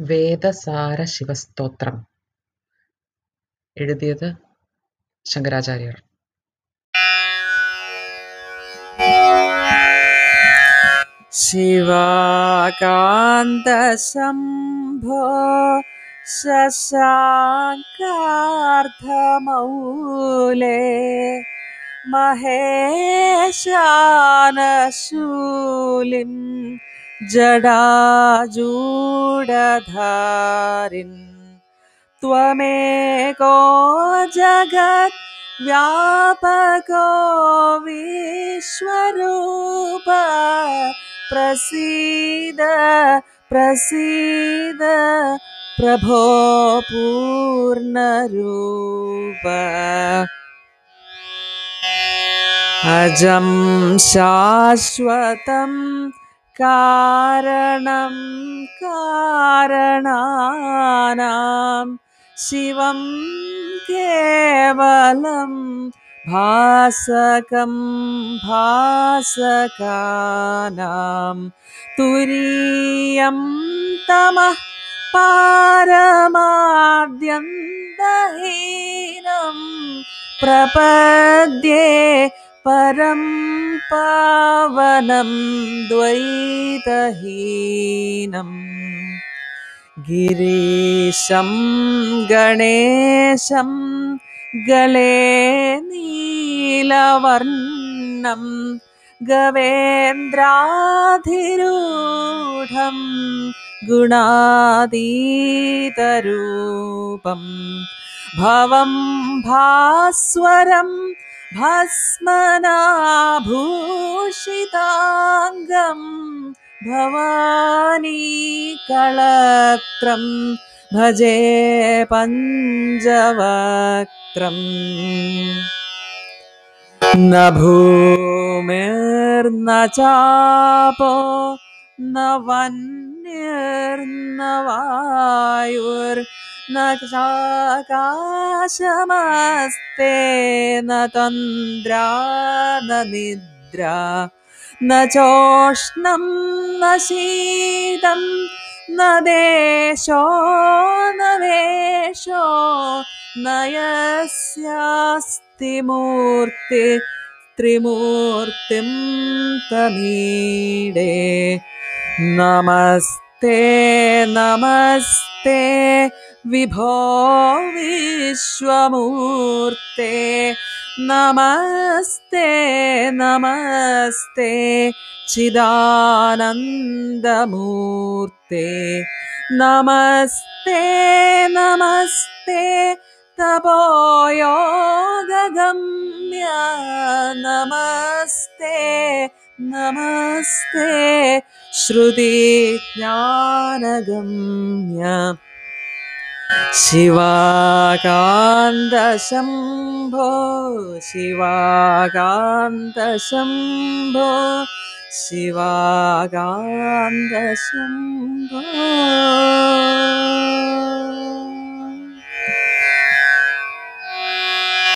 വേദസാര ശിവസ്തോത്രം. എഴുതിയത് ശങ്കരാചാര്യർ. ശിവാകാന്ത ശംഭോ ശശാങ്കാർദ്ധമൗലേ മഹേശാനശൂലിം जडाजूडधारिन्। त्वमेको जगत् व्यापको विश्वरूप प्रसीद प्रसीद प्रभो पूर्णरूप। अजं शाश्वतं കാരണം കാരണാനാം ശിവം കേവലം ഭാസകം ഭാസകാനാം. തുരീയം തമ പാരമാദ്യന്തഹീനം പ്രപദ്യേ പരം पावनं द्वैतहीनम्। गिरीशं गणेशं गले नीलवर्णं गवेन्द्राधिरूढं गुणातीतरूपं भवं भास्वरं भस्मनाभूषिताङ्गं भवानीकळत्रं भजे पञ्चवक्त्रम् न भूमिर्न चापो न वन्यर्न वायुर्न चाकाशमस्ते न तन्द्रा न निद्रा न चोष्णं न शीतं न देशो न वेशो न यस्यास्ति मूर्ति त्रिमूर्तिं तमीडे। नमस्ते नमस्ते विभो विश्वमूर्ते नमस्ते नमस्ते चिदानन्दमूर्ते। नमस्ते नमस्ते तपोयोगगम्य। नमस्ते नमस्ते श्रुतिज्ञानगम्य शिवाकान्तशम्भो शिवाकान्तशम्भो शिवाकान्तशम्भो